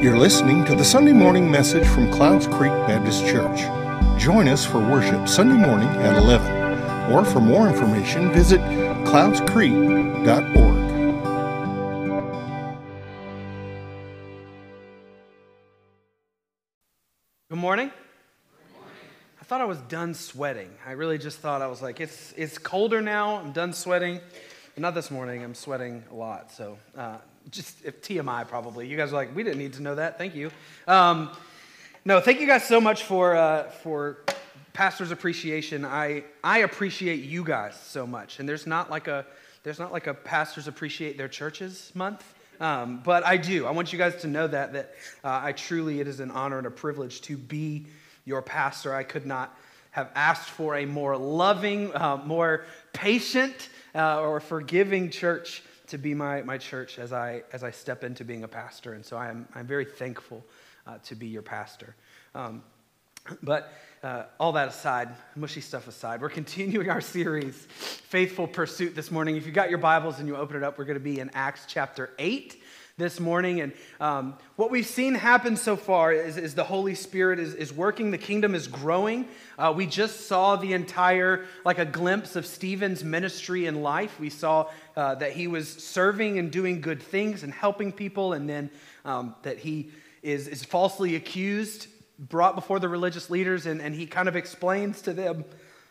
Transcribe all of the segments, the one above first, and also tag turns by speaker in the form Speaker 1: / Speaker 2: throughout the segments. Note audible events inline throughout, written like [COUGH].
Speaker 1: You're listening to the Sunday morning message from Clouds Creek Baptist Church. Join us for worship Sunday morning at 11. Or for more information, visit cloudscreek.org.
Speaker 2: Good morning. I thought I was done sweating. I really just thought I was like, it's, it's colder now. I'm done sweating. But not this morning. I'm sweating a lot. So uh, just if TMI probably. You guys are like, we didn't need to know that. Thank you. Um, no, thank you guys so much for uh, for pastor's appreciation. I I appreciate you guys so much. And there's not like a there's not like a pastors appreciate their churches month. Um, but I do. I want you guys to know that that uh, I truly it is an honor and a privilege to be your pastor. I could not have asked for a more loving, uh, more patient, uh, or forgiving church to be my, my church as I, as I step into being a pastor. And so I'm, I'm very thankful uh, to be your pastor. Um, but uh, all that aside, mushy stuff aside, we're [LAUGHS] continuing our series, Faithful Pursuit, this morning. If you got your Bibles and you open it up, we're going to be in Acts chapter 8 this morning. And um, what we've seen happen so far is, is the Holy Spirit is, is, working, the kingdom is growing. Uh, we just saw the entire, like a glimpse of Stephen's ministry and life. We saw uh, that he was serving and doing good things and helping people, and then um, that he is, is falsely accused, brought before the religious leaders, and, and he kind of explains to them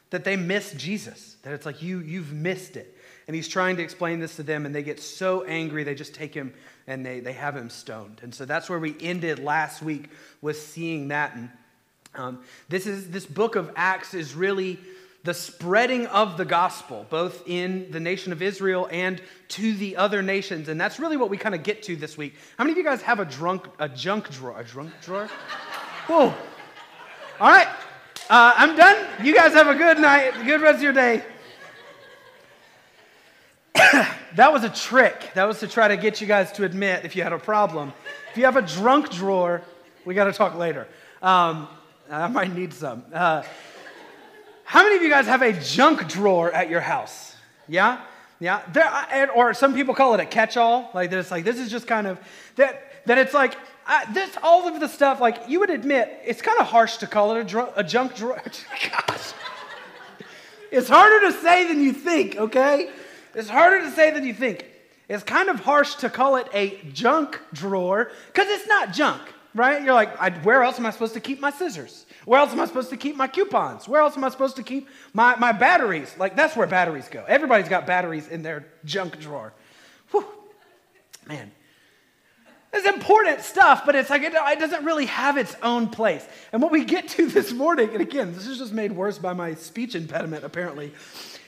Speaker 2: that they miss Jesus, that it's like, you, you've missed it. And he's trying to explain this to them, and they get so angry, they just take him and they, they have him stoned. And so that's where we ended last week, was seeing that. And um, this, is, this book of Acts is really the spreading of the gospel, both in the nation of Israel and to the other nations. And that's really what we kind of get to this week. How many of you guys have a drunk, a junk drawer? A drunk drawer? [LAUGHS] Whoa. All right. Uh, I'm done. You guys have a good night, good rest of your day. [COUGHS] that was a trick. That was to try to get you guys to admit if you had a problem. If you have a drunk drawer, we got to talk later. Um, I might need some. Uh, how many of you guys have a junk drawer at your house? Yeah? Yeah? There, or some people call it a catch all. Like, this, like, this is just kind of, that, that it's like, I, this, all of the stuff, like, you would admit, it's kind of harsh to call it a, dr- a junk drawer. [LAUGHS] Gosh. It's harder to say than you think, okay? It's harder to say than you think. It's kind of harsh to call it a junk drawer because it's not junk, right? You're like, where else am I supposed to keep my scissors? Where else am I supposed to keep my coupons? Where else am I supposed to keep my, my batteries? Like, that's where batteries go. Everybody's got batteries in their junk drawer. Whew. Man. It's important stuff, but it's like it, it doesn't really have its own place. And what we get to [LAUGHS] this morning, and again, this is just made worse by my speech impediment, apparently,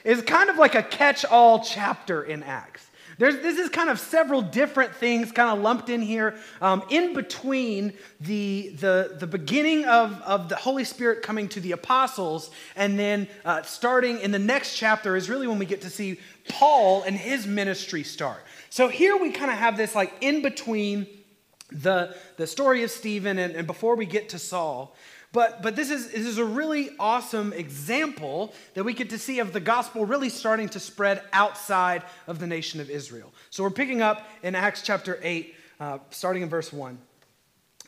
Speaker 2: is kind of like a catch all chapter in Acts. There's, this is kind of several different things kind of lumped in here um, in between the, the, the beginning of, of the Holy Spirit coming to the apostles and then uh, starting in the next chapter is really when we get to see Paul and his ministry start. So here we kind of have this like in between the, the story of Stephen and, and before we get to Saul. But, but this, is, this is a really awesome example that we get to see of the gospel really starting to spread outside of the nation of Israel. So we're picking up in Acts chapter 8, uh, starting in verse 1.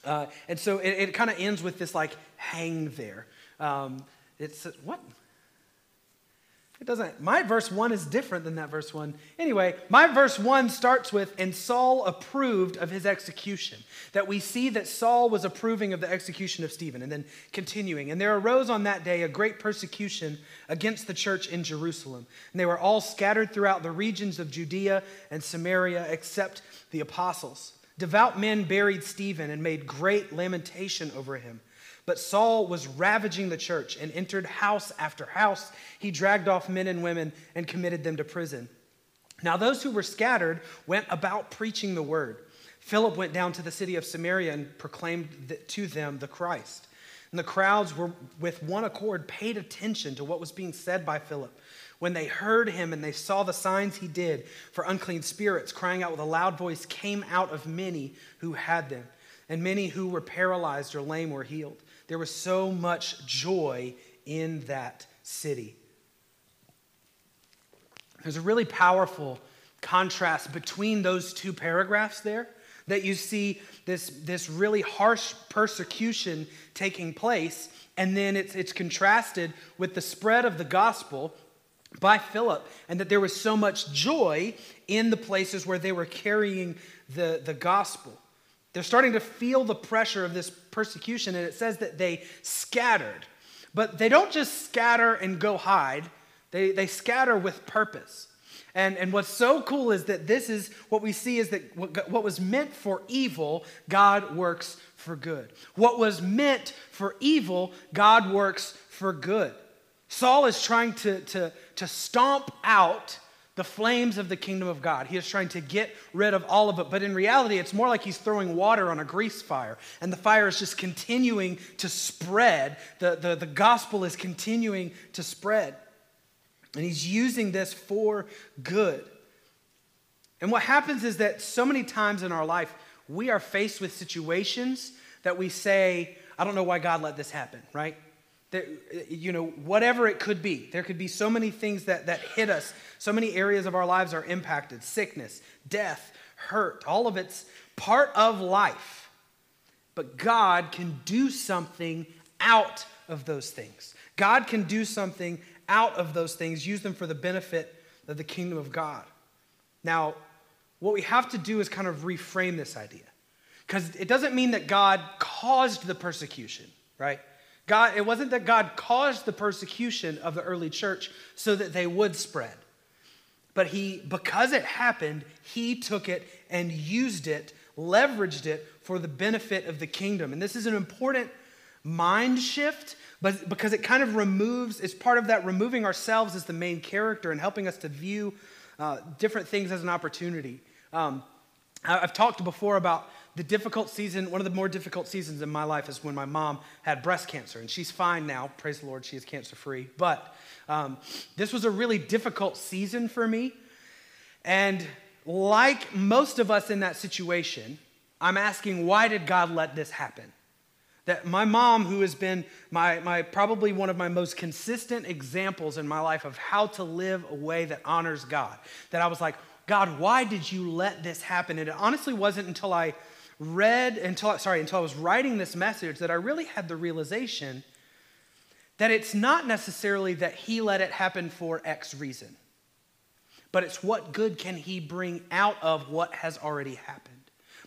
Speaker 2: Uh, and so it, it kind of ends with this like hang there. Um, it's what? It doesn't, my verse one is different than that verse one. Anyway, my verse one starts with, and Saul approved of his execution. That we see that Saul was approving of the execution of Stephen. And then continuing, and there arose on that day a great persecution against the church in Jerusalem. And they were all scattered throughout the regions of Judea and Samaria, except the apostles. Devout men buried Stephen and made great lamentation over him. But Saul was ravaging the church and entered house after house. He dragged off men and women and committed them to prison. Now, those who were scattered went about preaching the word. Philip went down to the city of Samaria and proclaimed to them the Christ. And the crowds were with one accord paid attention to what was being said by Philip. When they heard him and they saw the signs he did for unclean spirits, crying out with a loud voice, came out of many who had them. And many who were paralyzed or lame were healed. There was so much joy in that city. There's a really powerful contrast between those two paragraphs there. that you see this, this really harsh persecution taking place, and then it's, it's contrasted with the spread of the gospel by Philip, and that there was so much joy in the places where they were carrying the, the gospel. They're starting to feel the pressure of this persecution, and it says that they scattered. But they don't just scatter and go hide, they, they scatter with purpose. And, and what's so cool is that this is what we see is that what, what was meant for evil, God works for good. What was meant for evil, God works for good. Saul is trying to, to, to stomp out the flames of the kingdom of God. He is trying to get rid of all of it. But in reality, it's more like he's throwing water on a grease fire. And the fire is just continuing to spread. The, the, the gospel is continuing to spread. And he's using this for good. And what happens is that so many times in our life, we are faced with situations that we say, I don't know why God let this happen, right? That, uh, you know, whatever it could be. There could be so many things that, that hit us. So many areas of our lives are impacted sickness, death, hurt. All of it's part of life. But God can do something out of those things. God can do something out of those things, use them for the benefit of the kingdom of God. Now, what we have to do is kind of reframe this idea. Because it doesn't mean that God caused the persecution, right? God, it wasn't that God caused the persecution of the early church so that they would spread. But he, because it happened, he took it and used it, leveraged it for the benefit of the kingdom. And this is an important mind shift but because it kind of removes, it's part of that removing ourselves as the main character and helping us to view uh, different things as an opportunity. Um, I've talked before about the difficult season, one of the more difficult seasons in my life is when my mom had breast cancer, and she's fine now. Praise the Lord, she is cancer free. But um, this was a really difficult season for me. And like most of us in that situation, I'm asking, why did God let this happen? That my mom, who has been my, my probably one of my most consistent examples in my life of how to live a way that honors God, that I was like, God, why did you let this happen? And it honestly wasn't until I read, until sorry, until I was writing this message that I really had the realization that it's not necessarily that he let it happen for X reason, but it's what good can he bring out of what has already happened.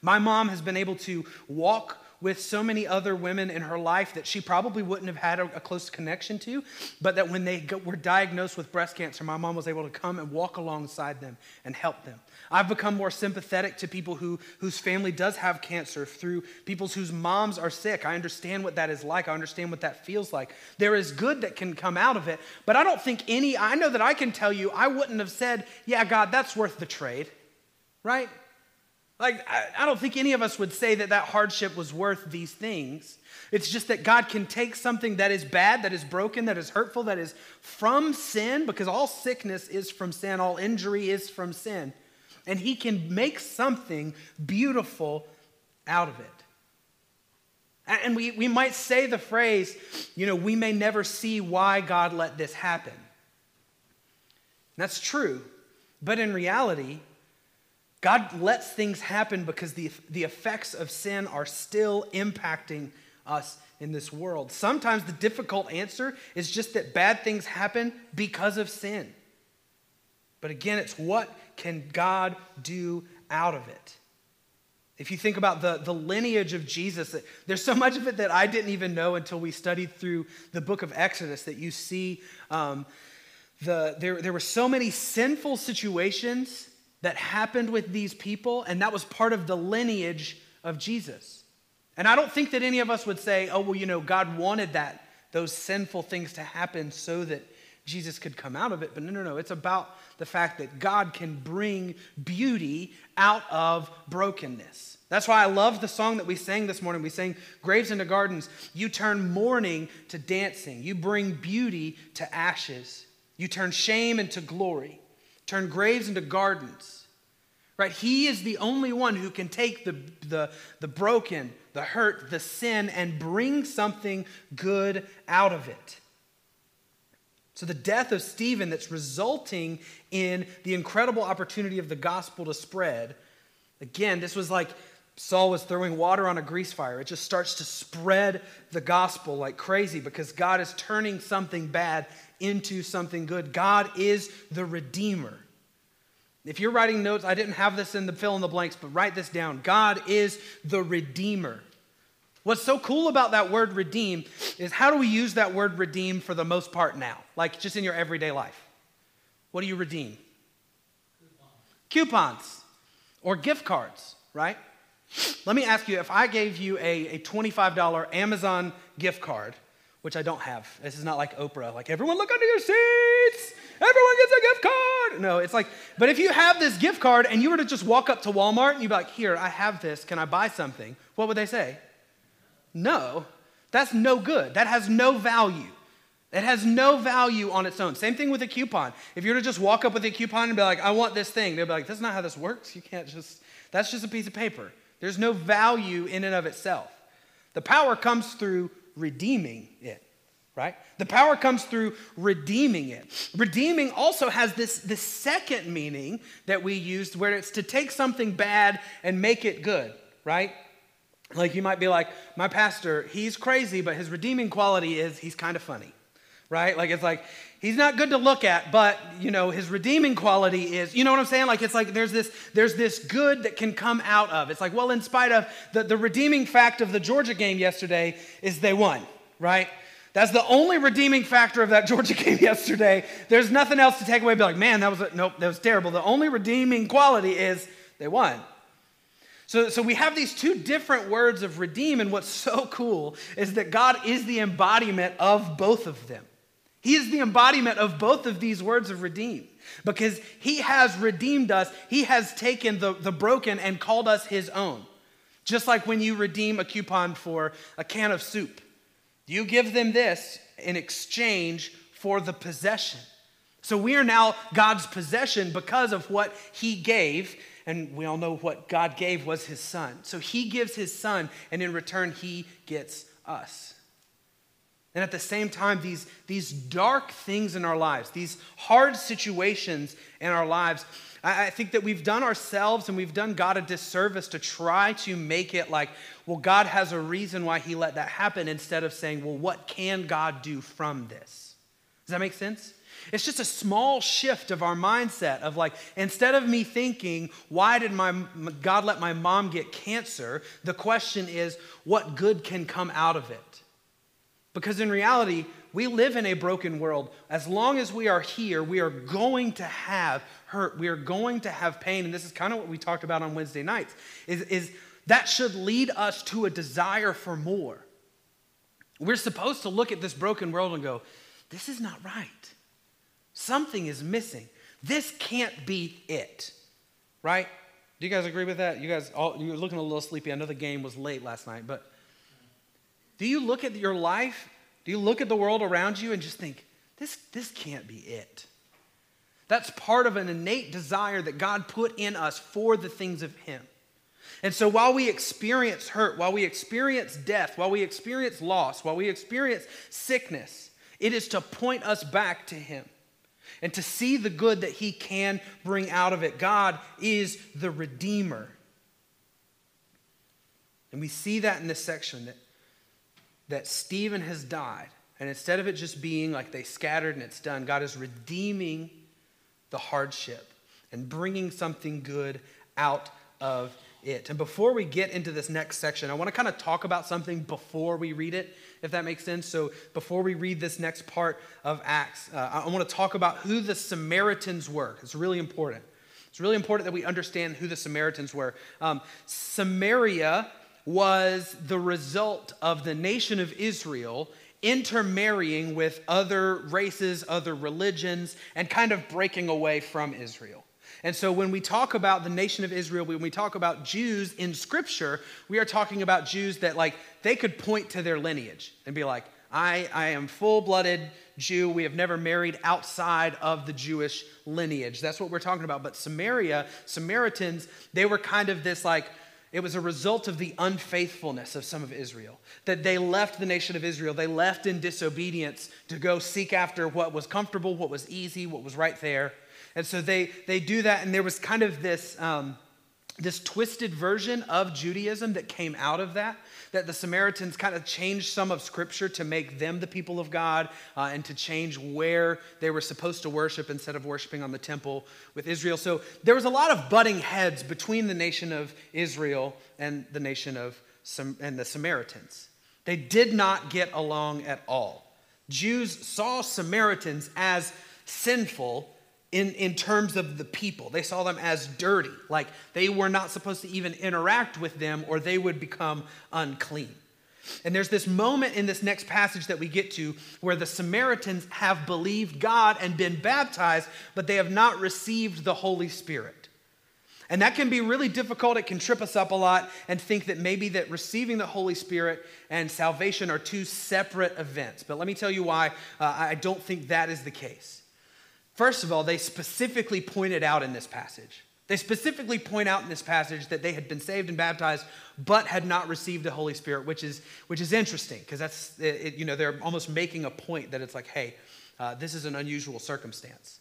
Speaker 2: My mom has been able to walk with so many other women in her life that she probably wouldn't have had a, a close connection to, but that when they were diagnosed with breast cancer, my mom was able to come and walk alongside them and help them. I've become more sympathetic to people who, whose family does have cancer, through people whose moms are sick. I understand what that is like. I understand what that feels like. There is good that can come out of it, but I don't think any, I know that I can tell you, I wouldn't have said, yeah, God, that's worth the trade, right? Like, I don't think any of us would say that that hardship was worth these things. It's just that God can take something that is bad, that is broken, that is hurtful, that is from sin, because all sickness is from sin, all injury is from sin. And He can make something beautiful out of it. And we, we might say the phrase, you know, we may never see why God let this happen. That's true. But in reality, God lets things happen because the, the effects of sin are still impacting us in this world. Sometimes the difficult answer is just that bad things happen because of sin. But again, it's what can God do out of it? If you think about the, the lineage of Jesus, there's so much of it that I didn't even know until we studied through the book of Exodus that you see um, the, there, there were so many sinful situations that happened with these people, and that was part of the lineage of Jesus. And I don't think that any of us would say, oh, well, you know, God wanted that, those sinful things to happen so that Jesus could come out of it. But no, no, no. It's about the fact that God can bring beauty out of brokenness. That's why I love the song that we sang this morning. We sang Graves into Gardens. You turn mourning to dancing, you bring beauty to ashes, you turn shame into glory turn graves into gardens. Right? He is the only one who can take the, the, the broken, the hurt, the sin, and bring something good out of it. So, the death of Stephen that's resulting in the incredible opportunity of the gospel to spread, again, this was like Saul was throwing water on a grease fire. It just starts to spread the gospel like crazy because God is turning something bad into something good. God is the Redeemer. If you're writing notes, I didn't have this in the fill in the blanks, but write this down. God is the Redeemer. What's so cool about that word redeem is how do we use that word redeem for the most part now? Like just in your everyday life. What do you redeem? Coupons, Coupons or gift cards, right? Let me ask you if I gave you a, a $25 Amazon gift card, which I don't have. This is not like Oprah, like everyone look under your seats, everyone gets a gift card. No, it's like, but if you have this gift card and you were to just walk up to Walmart and you'd be like, here, I have this, can I buy something? What would they say? No, that's no good. That has no value. It has no value on its own. Same thing with a coupon. If you were to just walk up with a coupon and be like, I want this thing, they'd be like, that's not how this works. You can't just, that's just a piece of paper. There's no value in and of itself. The power comes through redeeming it, right? The power comes through redeeming it. Redeeming also has this, this second meaning that we used where it's to take something bad and make it good, right? Like you might be like, my pastor, he's crazy, but his redeeming quality is he's kind of funny, right? Like it's like, he's not good to look at, but you know, his redeeming quality is, you know what I'm saying? Like it's like there's this, there's this good that can come out of. It's like, well, in spite of the, the redeeming fact of the Georgia game yesterday is they won, right? That's the only redeeming factor of that [LAUGHS] Georgia game yesterday. There's nothing else to take away. Be like, man, that was a, nope, that was terrible. The only redeeming quality is they won. So, so we have these two different words of redeem, and what's so [LAUGHS] cool is that God is the embodiment of both of them. He is the embodiment of both of these words of redeem because He has redeemed us. He has taken the, the broken and called us His own. Just like when you redeem a coupon for a can of soup, you give them this in exchange for the possession. So we are now God's possession because of what He gave and we all know what God gave was his son. So he gives his son, and in return, he gets us. And at the same time, these, these dark things in our lives, these hard situations in our lives, I, I think that we've done ourselves and we've done God a disservice to try to make it like, well, God has a reason why he let that happen instead of saying, well, what can God do from this? Does that make sense? It's just a small shift of our mindset of like, instead of me thinking, why did my God let my mom get cancer? The question is, what good can come out of it? Because in reality, we live in a broken world. As long as we are here, we are going to have hurt. We are going to have pain. And this is kind of what we talked about on Wednesday nights, is, is that should lead us to a desire for more. We're supposed to look at this broken world and go, this is not right. Something is missing. This can't be it, right? Do you guys agree with that? You guys, all, you're looking a little sleepy. I know the game was late last night, but do you look at your life? Do you look at the world around you and just think, this, this can't be it? That's part of an innate desire that God put in us for the things of Him. And so while we experience hurt, while we experience death, while we experience loss, while we experience sickness, it is to point us back to Him and to see the good that he can bring out of it. God is the Redeemer. And we see that in this section that, that Stephen has died. And instead of it just being like they scattered and it's done, God is redeeming the hardship and bringing something good out of it. And before we get into this next section, I want to kind of talk about something before we read it, if that makes sense. So before we read this next part of Acts, uh, I want to talk about who the Samaritans were. It's really important. It's really important that we understand who the Samaritans were. Um, Samaria was the result of the nation of Israel intermarrying with other races, other religions, and kind of breaking away from Israel. And so when we talk about the nation of Israel, when we talk about Jews in scripture, we are talking about Jews that like they could point to their lineage and be like, I, I am full blooded Jew. We have never married outside of the Jewish lineage. That's what we're talking about. But Samaria, Samaritans, they were kind of this like, it was a result of the unfaithfulness of some of Israel. That they left the nation of Israel, they left in disobedience to go seek after what was comfortable, what was easy, what was right there. And so they, they do that, and there was kind of this, um, this twisted version of Judaism that came out of that, that the Samaritans kind of changed some of Scripture to make them the people of God uh, and to change where they were supposed to worship instead of worshiping on the temple with Israel. So there was a lot of butting heads between the nation of Israel and the nation of Sam- and the Samaritans. They did not get along at all. Jews saw Samaritans as sinful in, in terms of the people. They saw them as dirty, like they were not supposed to even interact with them or they would become unclean. And there's this moment in this next passage that we get to where the Samaritans have believed God and been baptized, but they have not received the Holy Spirit. And that can be really difficult. It can trip us up a lot and think that maybe that receiving the Holy Spirit and salvation are two separate events. But let me tell you why uh, I don't think that is the case. First of all, they specifically pointed out in this passage. They specifically point out in this passage that they had been saved and baptized, but had not received the Holy Spirit, which is, which is interesting because that's, it, you know, they're almost making a point that it's like, hey, uh, this is an unusual circumstance.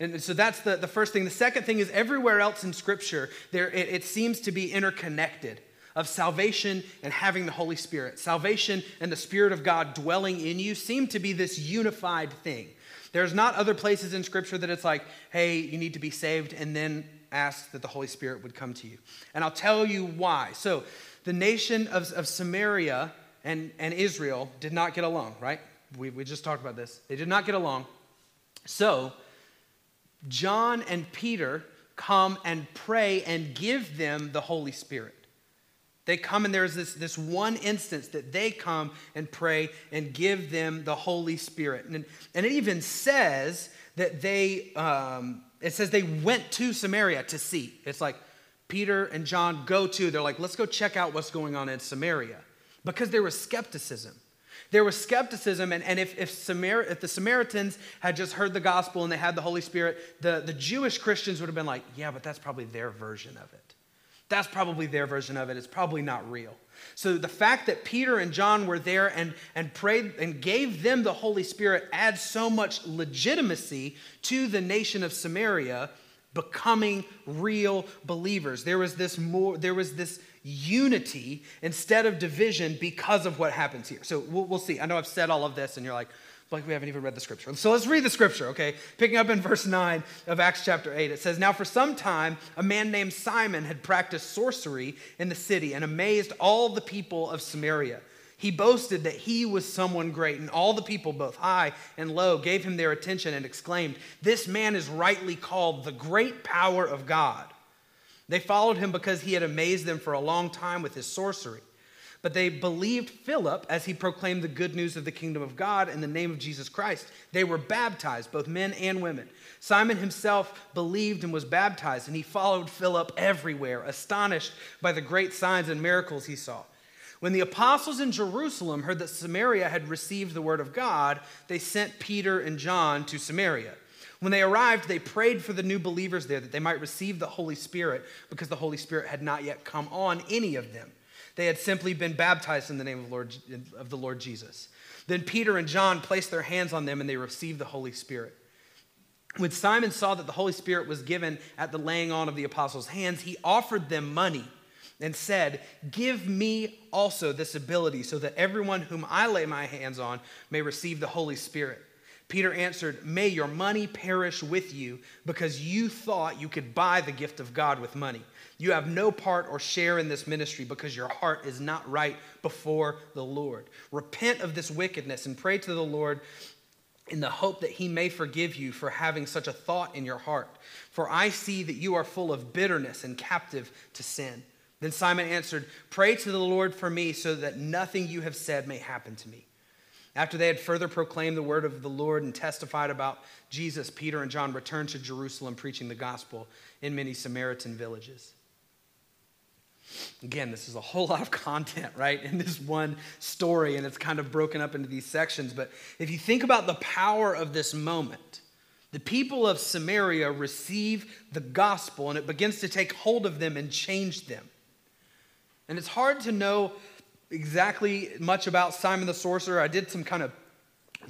Speaker 2: And so that's the, the first thing. The second thing is everywhere else in Scripture, there, it, it seems to be interconnected of salvation and having the Holy Spirit. Salvation and the Spirit of God dwelling in you seem to be this unified thing. There's not other places in Scripture that it's like, hey, you need to be saved, and then ask that the Holy Spirit would come to you. And I'll tell you why. So, the nation of, of Samaria and, and Israel did not get along, right? We, we just talked about this. They did not get along. So, John and Peter come and pray and give them the Holy Spirit. They come and there's this, this one instance that they come and pray and give them the Holy Spirit. And, and it even says that they, um, it says they went to Samaria to see. It's like Peter and John go to, they're like, let's go check out what's going on in Samaria. Because there was skepticism. There was skepticism, and, and if, if, Samar- if the Samaritans had just heard the gospel and they had the Holy Spirit, the, the Jewish Christians would have been like, yeah, but that's probably their version of it. That's probably their version of it. It's probably not real. So the fact that Peter and John were there and, and prayed and gave them the Holy Spirit adds so much legitimacy to the nation of Samaria becoming real believers. There was this more, there was this unity instead of division because of what happens here. So we'll, we'll see. I know I've said all of this, and you're like, like we haven't even read the scripture. So let's read the scripture, okay? Picking up in verse 9 of Acts chapter 8, it says, Now for some time, a man named Simon had practiced sorcery in the city and amazed all the people of Samaria. He boasted that he was someone great, and all the people, both high and low, gave him their attention and exclaimed, This man is rightly called the great power of God. They followed him because he had amazed them for a long time with his sorcery. But they believed Philip as he proclaimed the good news of the kingdom of God in the name of Jesus Christ. They were baptized, both men and women. Simon himself believed and was baptized, and he followed Philip everywhere, astonished by the great signs and miracles he saw. When the apostles in Jerusalem heard that Samaria had received the word of God, they sent Peter and John to Samaria. When they arrived, they prayed for the new believers there that they might receive the Holy Spirit because the Holy Spirit had not yet come on any of them. They had simply been baptized in the name of, Lord, of the Lord Jesus. Then Peter and John placed their hands on them and they received the Holy Spirit. When Simon saw that the Holy Spirit was given at the laying on of the apostles' hands, he offered them money and said, Give me also this ability so that everyone whom I lay my hands on may receive the Holy Spirit. Peter answered, May your money perish with you because you thought you could buy the gift of God with money. You have no part or share in this ministry because your heart is not right before the Lord. Repent of this wickedness and pray to the Lord in the hope that he may forgive you for having such a thought in your heart. For I see that you are full of bitterness and captive to sin. Then Simon answered, Pray to the Lord for me so that nothing you have said may happen to me. After they had further proclaimed the word of the Lord and testified about Jesus, Peter and John returned to Jerusalem preaching the gospel in many Samaritan villages. Again, this is a whole lot of content, right, in this one story, and it's kind of broken up into these sections. But if you think about the power of this moment, the people of Samaria receive the gospel, and it begins to take hold of them and change them. And it's hard to know exactly much about Simon the sorcerer. I did some kind of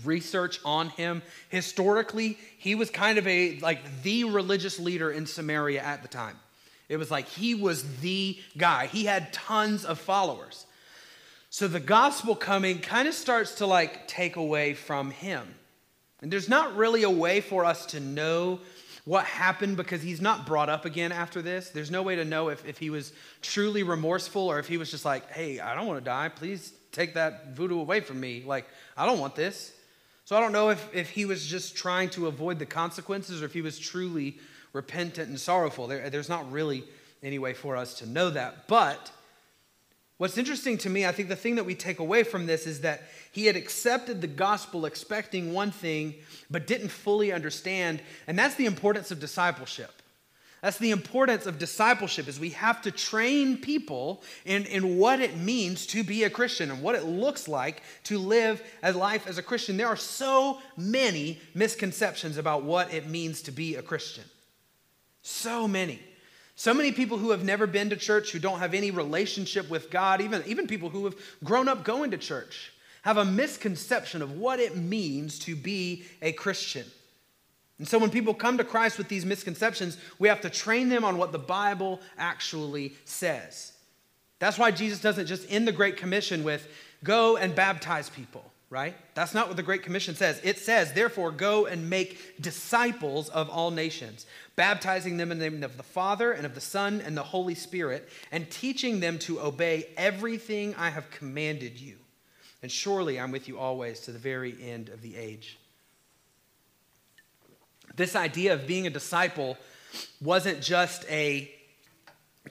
Speaker 2: research on him. Historically, he was kind of a like the religious leader in Samaria at the time. It was like he was the guy. He had tons of followers. So the gospel coming kind of starts to like take away from him. And there's not really a way for us to know what happened because he's not brought up again after this. There's no way to know if, if he was truly remorseful or if he was just like, hey, I don't want to die. Please take that voodoo away from me. Like, I don't want this. So I don't know if, if he was just trying to avoid the consequences or if he was truly repentant and sorrowful. There, there's not really any way for us to know that. But what's interesting to me, I think the thing that we take away from this is that he had accepted the gospel expecting one thing, but didn't fully understand. And that's the importance of discipleship. That's the importance of discipleship is we have to train people in, in what it means to be a Christian and what it looks like to live a life as a Christian. There are so many misconceptions about what it means to be a Christian. So many. So many people who have never been to church, who don't have any relationship with God, even, even people who have grown up going to church, have a misconception of what it means to be a Christian. And so when people come to Christ with these misconceptions, we have to train them on what the Bible actually says. That's why Jesus doesn't just end the Great Commission with, go and baptize people, right? That's not what the Great Commission says. It says, therefore, go and make disciples of all nations, baptizing them in the name of the Father and of the Son and the Holy Spirit, and teaching them to obey everything I have commanded you. And surely I'm with you always to the very end of the age. This idea of being a disciple wasn't just a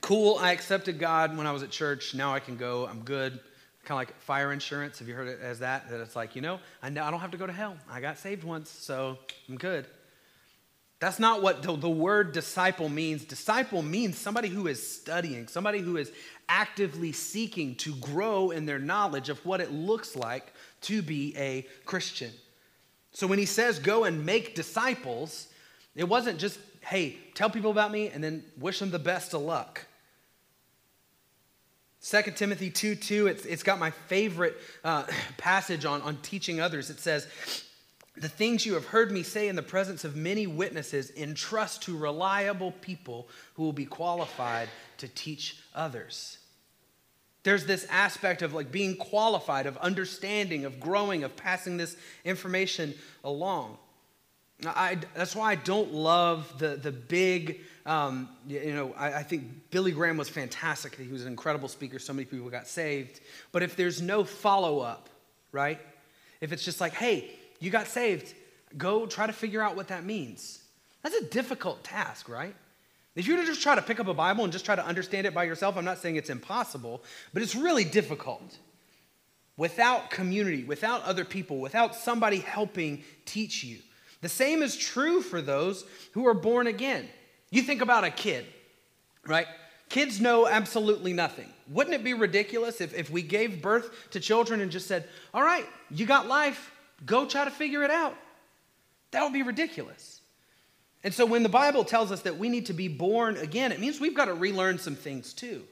Speaker 2: cool, I accepted God when I was at church, now I can go, I'm good. Kind of like fire insurance. Have you heard it as that? That it's like, you know, I, know, I don't have to go to hell. I got saved once, so I'm good. That's not what the, the, word disciple means. Disciple means somebody who is studying, somebody who is actively seeking to grow in their knowledge of what it looks like to be a Christian. So when he says go and make disciples, it wasn't just, hey, tell people about me and then wish them the best of luck. 2 Timothy 2 2, it's, it's got my favorite uh, [CLEARS THROAT] passage on, on teaching others. It says, The things you have heard me say in the presence of many witnesses, entrust to reliable people who will be qualified to teach others. There's this aspect of like being qualified, of understanding, of growing, of passing this information along. I, that's why I don't love the, the big, um, you know, I, I, think Billy Graham was fantastic. He was an incredible speaker. So many people got saved. But if there's no follow up, right? If it's just like, hey, you got saved, go try to figure out what that means. That's a difficult task, right? If you were to just try to pick up a Bible and just try to understand it by yourself, I'm not saying it's impossible, but it's really difficult. Without community, without other people, without somebody helping teach you. The same is true for those who are born again. You think about a kid, right? Kids know absolutely nothing. Wouldn't it be ridiculous if, if we gave birth to children and just said, all right, you got life, go try to figure it out? That would be ridiculous. And so when the Bible tells us that we need to be born again, it means we've got to relearn some things too.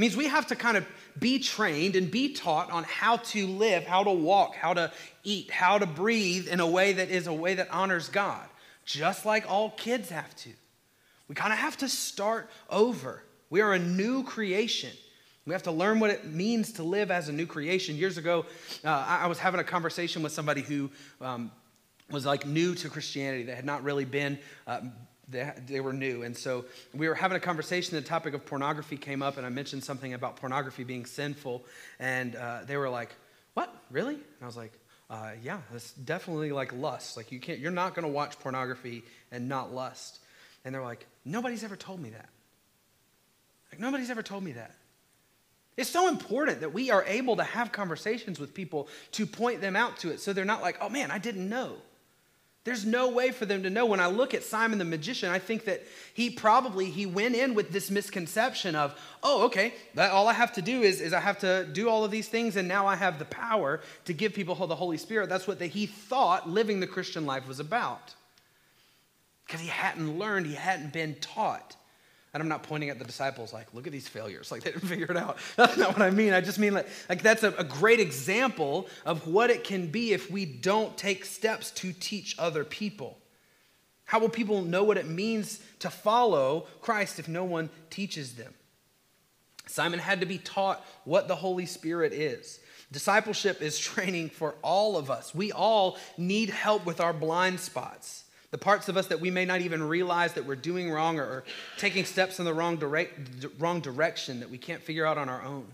Speaker 2: Means we have to kind of be trained and be taught on how to live, how to walk, how to eat, how to breathe in a way that is a way that honors God, just like all kids have to. We kind of have to start over. We are a new creation. We have to learn what it means to live as a new creation. Years ago, uh, I was having a conversation with somebody who um, was like new to Christianity, that had not really been, uh, they, they, were new. And so we were having a conversation, the topic of pornography came up, and I mentioned something about pornography being sinful. And uh, they were like, What? Really? And I was like, uh, Yeah, it's definitely like lust. Like, you can't, you're not going to watch pornography and not lust. And they're like, Nobody's ever told me that. Like, nobody's ever told me that. It's so important that we are able to have conversations with people to point them out to it so they're not like, oh man, I didn't know. There's no way for them to know. When I look at Simon the magician, I think that he probably he went in with this misconception of, oh, okay, all I have to do is, is I have to do all of these things, and now I have the power to give people the Holy Spirit. That's what the, he thought living the Christian life was about. Because he hadn't learned, he hadn't been taught. And I'm not pointing at the disciples like, look at these failures. Like they didn't [LAUGHS] figure it out. [LAUGHS] That's not what I mean. I just mean like, like that's a, a great example of what it can be if we don't take steps to teach other people. How will people know what it means to follow Christ if no one teaches them? Simon had to be taught what the Holy Spirit is. Discipleship is [LAUGHS] training for all of us. We all need help with our blind spots. The parts of us that we may not even realize that we're doing wrong or, or taking steps in the wrong, direct, wrong direction that we can't figure out on our own.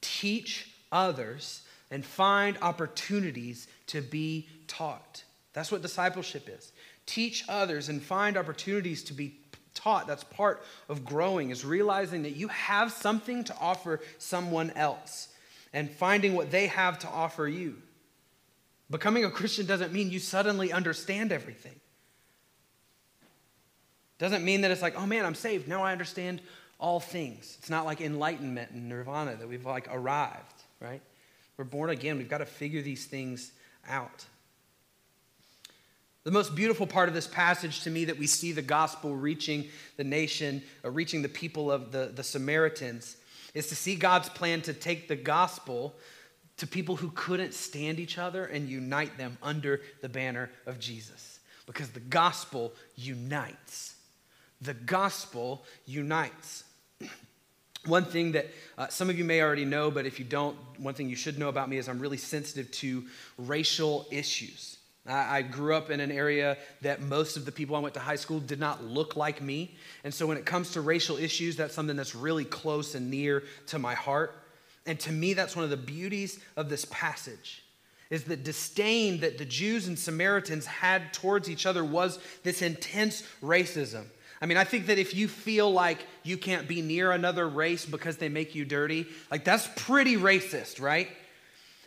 Speaker 2: Teach others and find opportunities to be taught. That's what discipleship is. Teach others and find opportunities to be taught. That's part of growing, is realizing that you have something to offer someone else and finding what they have to offer you. Becoming a Christian doesn't mean you suddenly understand everything. Doesn't mean that it's like, oh man, I'm saved. Now I understand all things. It's not like enlightenment and nirvana that we've like arrived, right? We're born again. We've got to figure these things out. The most beautiful part of this passage to me that we see the gospel reaching the nation, or reaching the people of the, the Samaritans, is to see God's plan to take the gospel to people who couldn't stand each other and unite them under the banner of Jesus. Because the gospel unites. The gospel unites. One thing that uh, some of you may already know, but if you don't, one thing you should know about me is I'm really sensitive to racial issues. I grew up in an area that most of the people I went to high school did not look like me. And so when it comes to racial issues, that's something that's really close and near to my heart. And to me, that's one of the beauties of this passage is the disdain that the Jews and Samaritans had towards each other was this intense racism. I mean, I think that if you feel like you can't be near another race because they make you dirty, like that's pretty racist, right?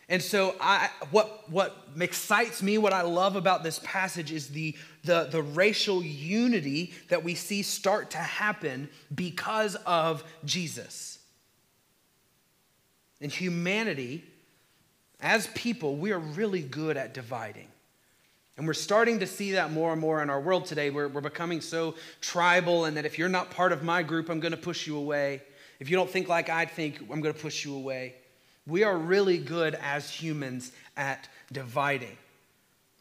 Speaker 2: And so, I, what, what excites me, what I love about this passage is the, the, the racial unity that we see start to happen because of Jesus. And humanity, as people, we are really good at dividing. And we're starting to see that more and more in our world today. We're, we're becoming so tribal, and that if you're not part of my group, I'm going to push you away. If you don't think like I think, I'm going to push you away. We are really good as humans at dividing.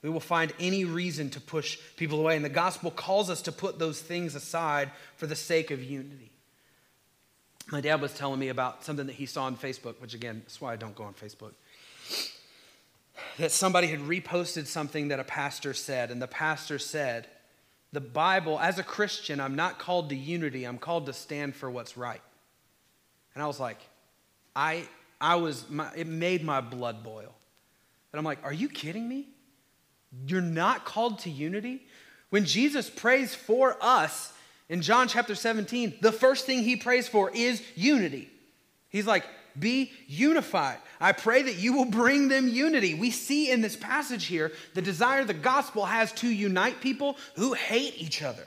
Speaker 2: We will find any reason to push people away. And the gospel calls us to put those things aside for the sake of unity. My dad was telling me about something that he saw on Facebook, which again, that's why I don't go on Facebook that somebody had reposted something that a pastor said, and the pastor said, The Bible, as a Christian, I'm not called to unity, I'm called to stand for what's right. And I was like, I, I was, my, it made my blood boil. And I'm like, Are you kidding me? You're not called to unity? When Jesus prays for us in John chapter 17, the first thing he prays for is unity. He's like, be unified. I pray that you will bring them unity. We see in this passage here the desire the gospel has to unite people who hate each other.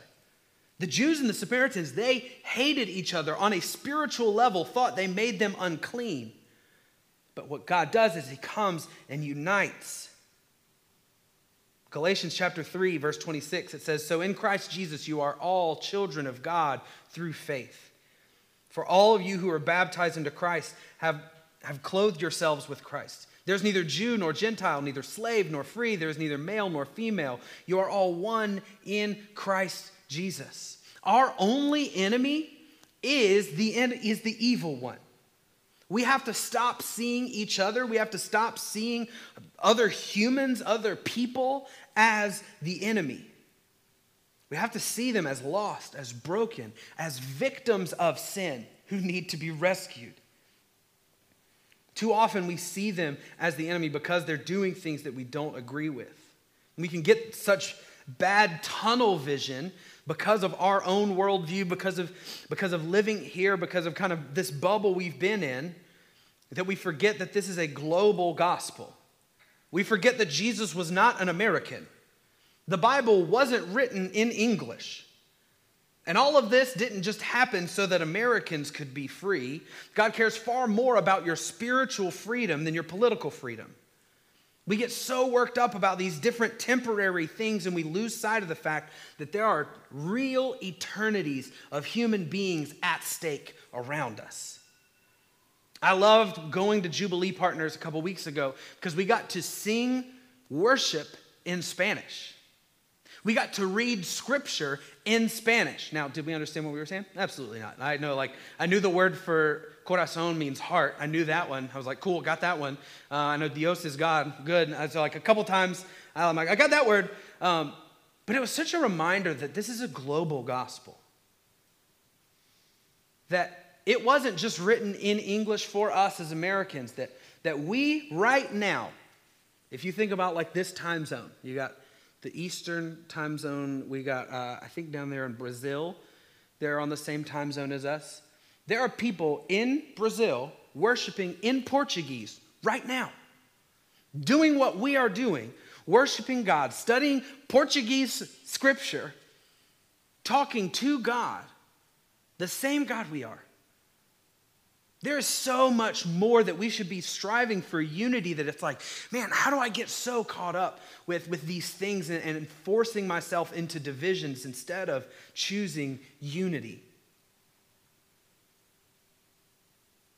Speaker 2: The Jews and the Samaritans, they hated each other on a spiritual level, thought they made them unclean. But what God does is He comes and unites. Galatians chapter 3, verse 26, it says, So in Christ Jesus you are all children of God through faith. For all of you who are baptized into Christ have, have clothed yourselves with Christ. There's neither Jew nor Gentile, neither slave nor free. There is neither male nor female. You are all one in Christ Jesus. Our only enemy is the, is the evil one. We have to stop seeing each other. We have to stop seeing other humans, other people as the enemy. We have to see them as lost, as broken, as victims of sin who need to be rescued. Too often we see them as the enemy because they're doing things that we don't agree with. We can get such bad tunnel vision because of our own worldview, because of, because of living here, because of kind of this bubble we've been in, that we forget that this is a global gospel. We forget that Jesus was not an American. The Bible wasn't written in English. And all of this didn't just happen so that Americans could be free. God cares far more about your spiritual freedom than your political freedom. We get so worked up about these different temporary things and we lose sight of the fact that there are real eternities of human beings at stake around us. I loved going to Jubilee Partners a couple weeks ago because we got to sing worship in Spanish. We got to read scripture in Spanish. Now, did we understand what we were saying? Absolutely not. I know, like, I knew the word for corazon means heart. I knew that one. I was like, cool, got that one. Uh, I know Dios is God. Good. And so, like, a couple times, I'm like, I got that word. Um, but it was such a reminder that this is a global gospel. That it wasn't just written in English for us as Americans, that, that we right now, if you think about like this time zone, you got the Eastern time zone, we got, uh, I think down there in Brazil, they're on the same time zone as us. There are people in Brazil worshiping in Portuguese right now, doing what we are doing, worshiping God, studying Portuguese scripture, talking to God, the same God we are. There is so much more that we should be striving for unity that it's like, man, how do I get so caught up with, with these things and, and forcing myself into divisions instead of choosing unity?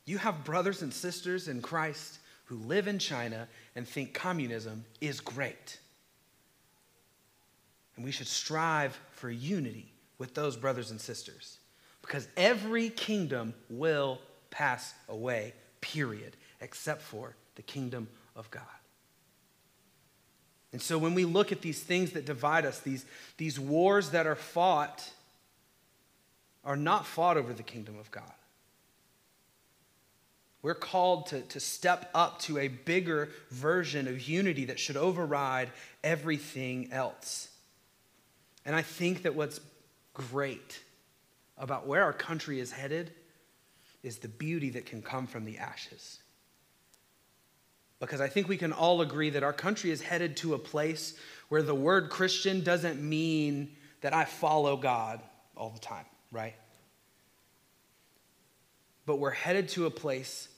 Speaker 2: You have brothers and sisters in Christ who live in China and think communism is great. And we should strive for unity with those brothers and sisters because every kingdom will pass away, period, except for the kingdom of God. And so when we look at these things that divide us, these, these wars that are fought, are not fought over the kingdom of God. We're called to, to step up to a bigger version of unity that should override everything else. And I think that what's great about where our country is headed is the beauty that can come from the ashes. Because I think we can all agree that our country is headed to a place where the word Christian doesn't mean that I follow God all the time, right? But we're headed to a place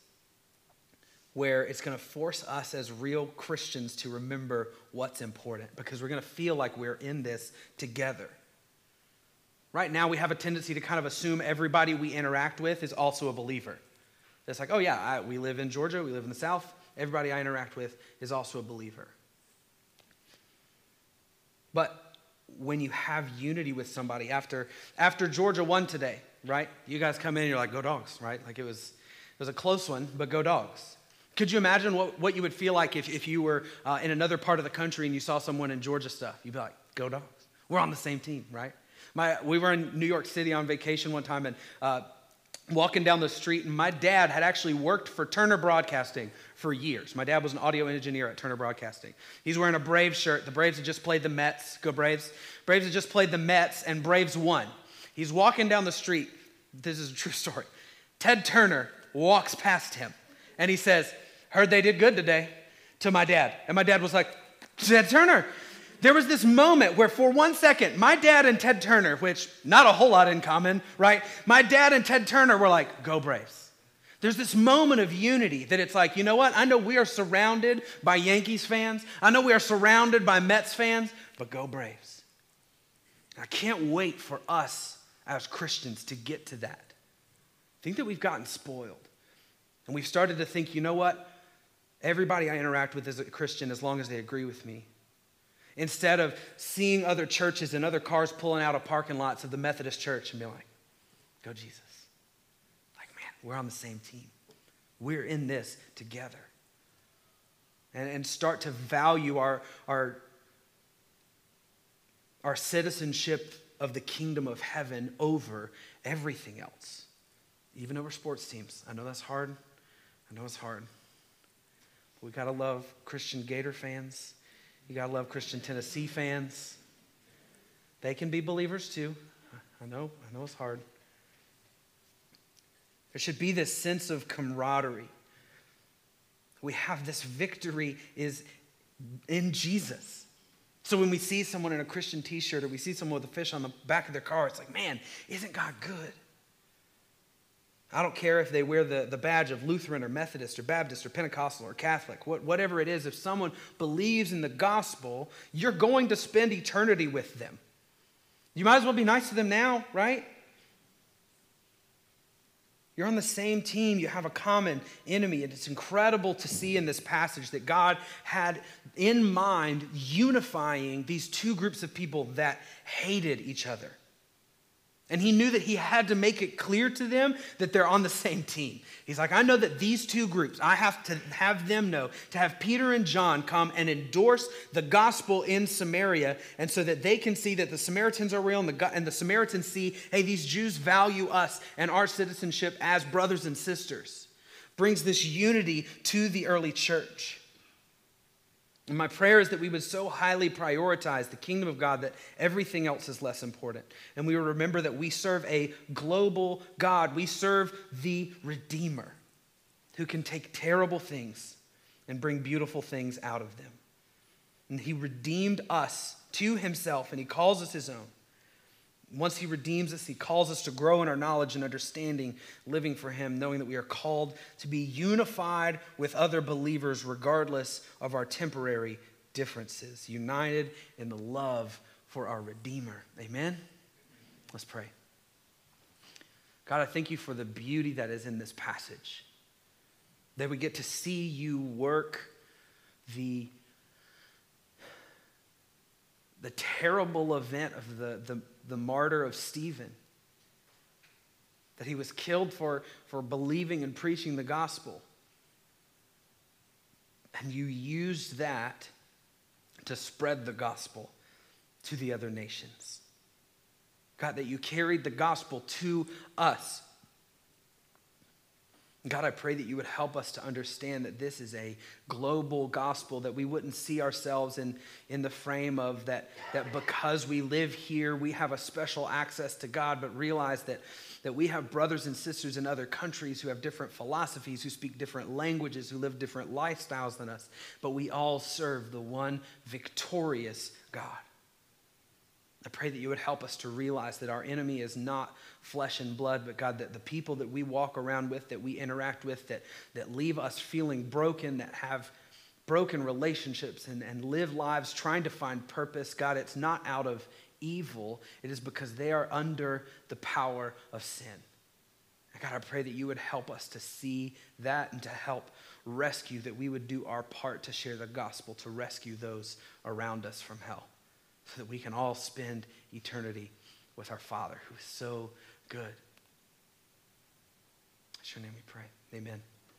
Speaker 2: where it's going to force us as real Christians to remember what's important because we're going to feel like we're in this together. Right now, we have a tendency to kind of assume everybody we interact with is also a believer. It's like, oh, yeah, I, we live in Georgia, we live in the South, everybody I interact with is also a believer. But when you have unity with somebody after, after Georgia won today, right? You guys come in and you're like, go dogs, right? Like it was, it was a close one, but go dogs. Could you imagine what, what you would feel like if, if you were uh, in another part of the country and you saw someone in Georgia stuff? You'd be like, go dogs. We're on the same team, right? My, we were in New York City on vacation one time and uh, walking down the street, and my dad had actually worked for Turner Broadcasting for years. My dad was an audio engineer at Turner Broadcasting. He's wearing a Braves shirt. The Braves had just played the Mets. Go Braves. Braves had just played the Mets, and Braves won. He's walking down the street. This is a true story. Ted Turner walks past him, and he says, Heard they did good today to my dad. And my dad was like, Ted Turner, there was this moment where for one second, my dad and Ted Turner, which not a whole lot in common, right? My dad and Ted Turner were like, go Braves. There's this moment of unity that it's like, you know what? I know we are surrounded by Yankees fans. I know we are surrounded by Mets fans, but go Braves. I can't wait for us as Christians to get to that. I think that we've gotten spoiled. And we've started to think, you know what? Everybody I interact with is a Christian as long as they agree with me. Instead of seeing other churches and other cars pulling out of parking lots of the Methodist church and being like, go Jesus. Like, man, we're on the same team. We're in this together. And, and start to value our, our, our citizenship of the kingdom of heaven over everything else, even over sports teams. I know that's hard. I know it's hard. We got to love Christian Gator fans. You got to love Christian Tennessee fans. They can be believers too. I know, I know it's hard. There should be this sense of camaraderie. We have this victory is in Jesus. So when we see someone in a Christian t-shirt or we see someone with a fish on the back of their car, it's like, man, isn't God good? I don't care if they wear the, the badge of Lutheran or Methodist or Baptist or Pentecostal or Catholic, what, whatever it is, if someone believes in the gospel, you're going to spend eternity with them. You might as well be nice to them now, right? You're on the same team. You have a common enemy. And it's incredible to see in this passage that God had in mind unifying these two groups of people that hated each other. And he knew that he had to make it clear to them that they're on the same team. He's like, I know that these two groups, I have to have them know, to have Peter and John come and endorse the gospel in Samaria, and so that they can see that the Samaritans are real and the, and the Samaritans see, hey, these Jews value us and our citizenship as brothers and sisters. Brings this unity to the early church. And my prayer is that we would so highly prioritize the kingdom of God that everything else is less important. And we would remember that we serve a global God. We serve the Redeemer who can take terrible things and bring beautiful things out of them. And he redeemed us to himself and he calls us his own. Once he redeems us, he calls us to grow in our knowledge and understanding, living for him, knowing that we are called to be unified with other believers regardless of our temporary differences, united in the love for our Redeemer. Amen? Let's pray. God, I thank you for the beauty that is in this passage. That we get to see you work the, the terrible event of the, the, the martyr of Stephen, that he was killed for, for believing and preaching the gospel. And you used that to spread the gospel to the other nations. God, that you carried the gospel to us God, I pray that you would help us to understand that this is a global gospel, that we wouldn't see ourselves in, in the frame of that, that because we live here, we have a special access to God, but realize that, that we have brothers and sisters in other countries who have different philosophies, who speak different languages, who live different lifestyles than us, but we all serve the one victorious God. I pray that you would help us to realize that our enemy is not flesh and blood, but God, that the people that we walk around with, that we interact with, that, that leave us feeling broken, that have broken relationships and, and live lives trying to find purpose, God, it's not out of evil, it is because they are under the power of sin. God, I pray that you would help us to see that and to help rescue, that we would do our part to share the gospel, to rescue those around us from hell so that we can all spend eternity with our Father who is so good. It's your name we pray. Amen.